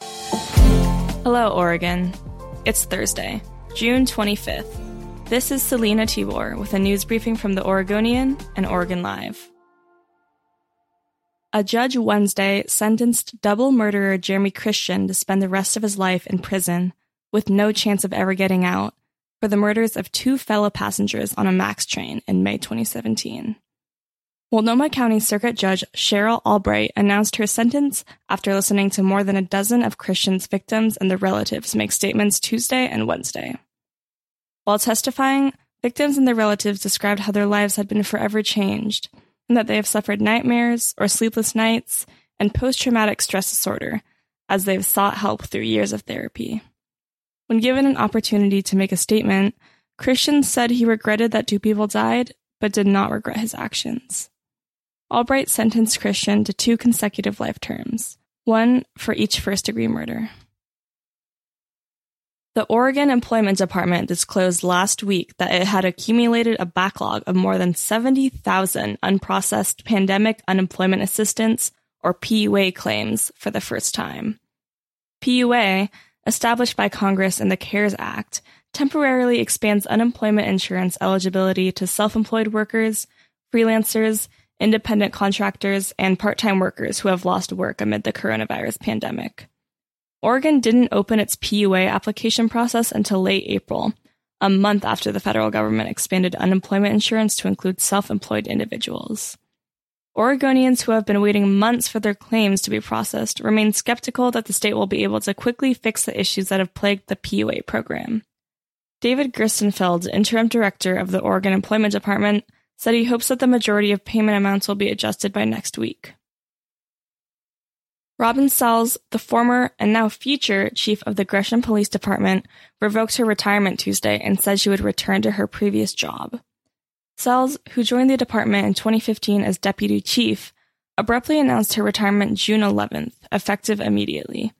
Hello, Oregon. It's Thursday, June 25th. This is Selena Tibor with a news briefing from the Oregonian and Oregon Live. A judge Wednesday sentenced double murderer Jeremy Christian to spend the rest of his life in prison with no chance of ever getting out for the murders of two fellow passengers on a MAX train in May 2017. Multnomah County Circuit Judge Cheryl Albrecht announced her sentence after listening to more than a dozen of Christian's victims and their relatives make statements Tuesday and Wednesday. While testifying, victims and their relatives described how their lives had been forever changed and that they have suffered nightmares or sleepless nights and post traumatic stress disorder as they've sought help through years of therapy. When given an opportunity to make a statement, Christian said he regretted that two people died, but did not regret his actions. Albrecht sentenced Christian to two consecutive life terms, one for each first degree murder. The Oregon Employment Department disclosed last week that it had accumulated a backlog of more than 70,000 unprocessed pandemic unemployment assistance or PUA claims for the first time. PUA, established by Congress in the CARES Act, temporarily expands unemployment insurance eligibility to self employed workers, freelancers, independent contractors, and part time workers who have lost work amid the coronavirus pandemic. Oregon didn't open its PUA application process until late April, a month after the federal government expanded unemployment insurance to include self employed individuals. Oregonians who have been waiting months for their claims to be processed remain skeptical that the state will be able to quickly fix the issues that have plagued the PUA program. David Gerstenfeld, interim director of the Oregon Employment Department, said he hopes that the majority of payment amounts will be adjusted by next week. Robin Sells, the former and now future chief of the Gresham Police Department, revoked her retirement Tuesday and said she would return to her previous job. Sells, who joined the department in 2015 as deputy chief, abruptly announced her retirement June 11th, effective immediately.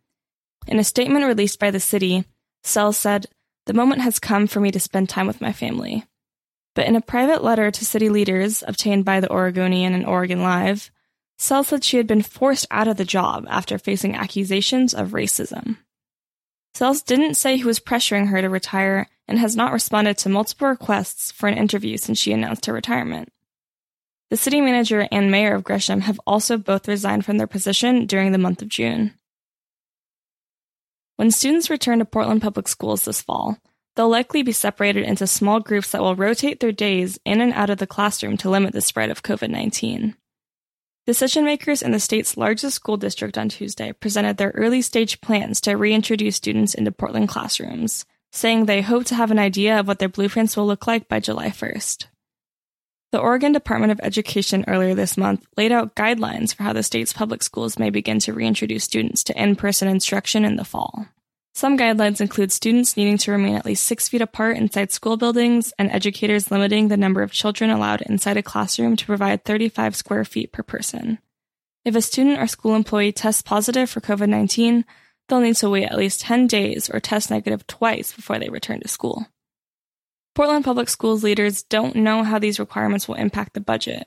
In a statement released by the city, Sells said, The moment has come for me to spend time with my family. But in a private letter to city leaders obtained by the Oregonian and Oregon Live, Sells said she had been forced out of the job after facing accusations of racism. Sells didn't say who was pressuring her to retire and has not responded to multiple requests for an interview since she announced her retirement. The city manager and mayor of Gresham have also both resigned from their position during the month of June. When students return to Portland Public Schools this fall, They'll likely be separated into small groups that will rotate their days in and out of the classroom to limit the spread of COVID 19. Decision makers in the state's largest school district on Tuesday presented their early stage plans to reintroduce students into Portland classrooms, saying they hope to have an idea of what their blueprints will look like by July 1st. The Oregon Department of Education earlier this month laid out guidelines for how the state's public schools may begin to reintroduce students to in person instruction in the fall. Some guidelines include students needing to remain at least six feet apart inside school buildings and educators limiting the number of children allowed inside a classroom to provide 35 square feet per person. If a student or school employee tests positive for COVID 19, they'll need to wait at least 10 days or test negative twice before they return to school. Portland Public Schools leaders don't know how these requirements will impact the budget.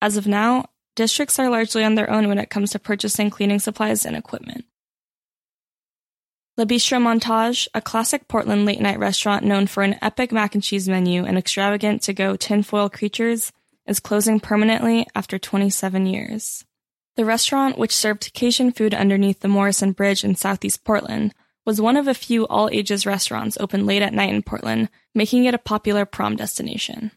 As of now, districts are largely on their own when it comes to purchasing cleaning supplies and equipment. Le Bistro Montage, a classic Portland late night restaurant known for an epic mac and cheese menu and extravagant to go tinfoil creatures, is closing permanently after 27 years. The restaurant, which served Cajun food underneath the Morrison Bridge in southeast Portland, was one of a few all ages restaurants open late at night in Portland, making it a popular prom destination.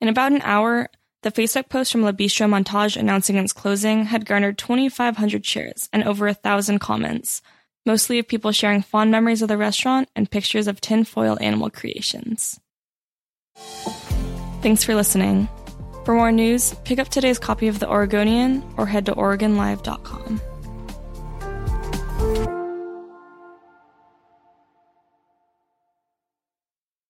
In about an hour, the Facebook post from Le Bistro Montage announcing its closing had garnered 2,500 shares and over a thousand comments, mostly of people sharing fond memories of the restaurant and pictures of tinfoil animal creations. Thanks for listening. For more news, pick up today's copy of The Oregonian or head to OregonLive.com.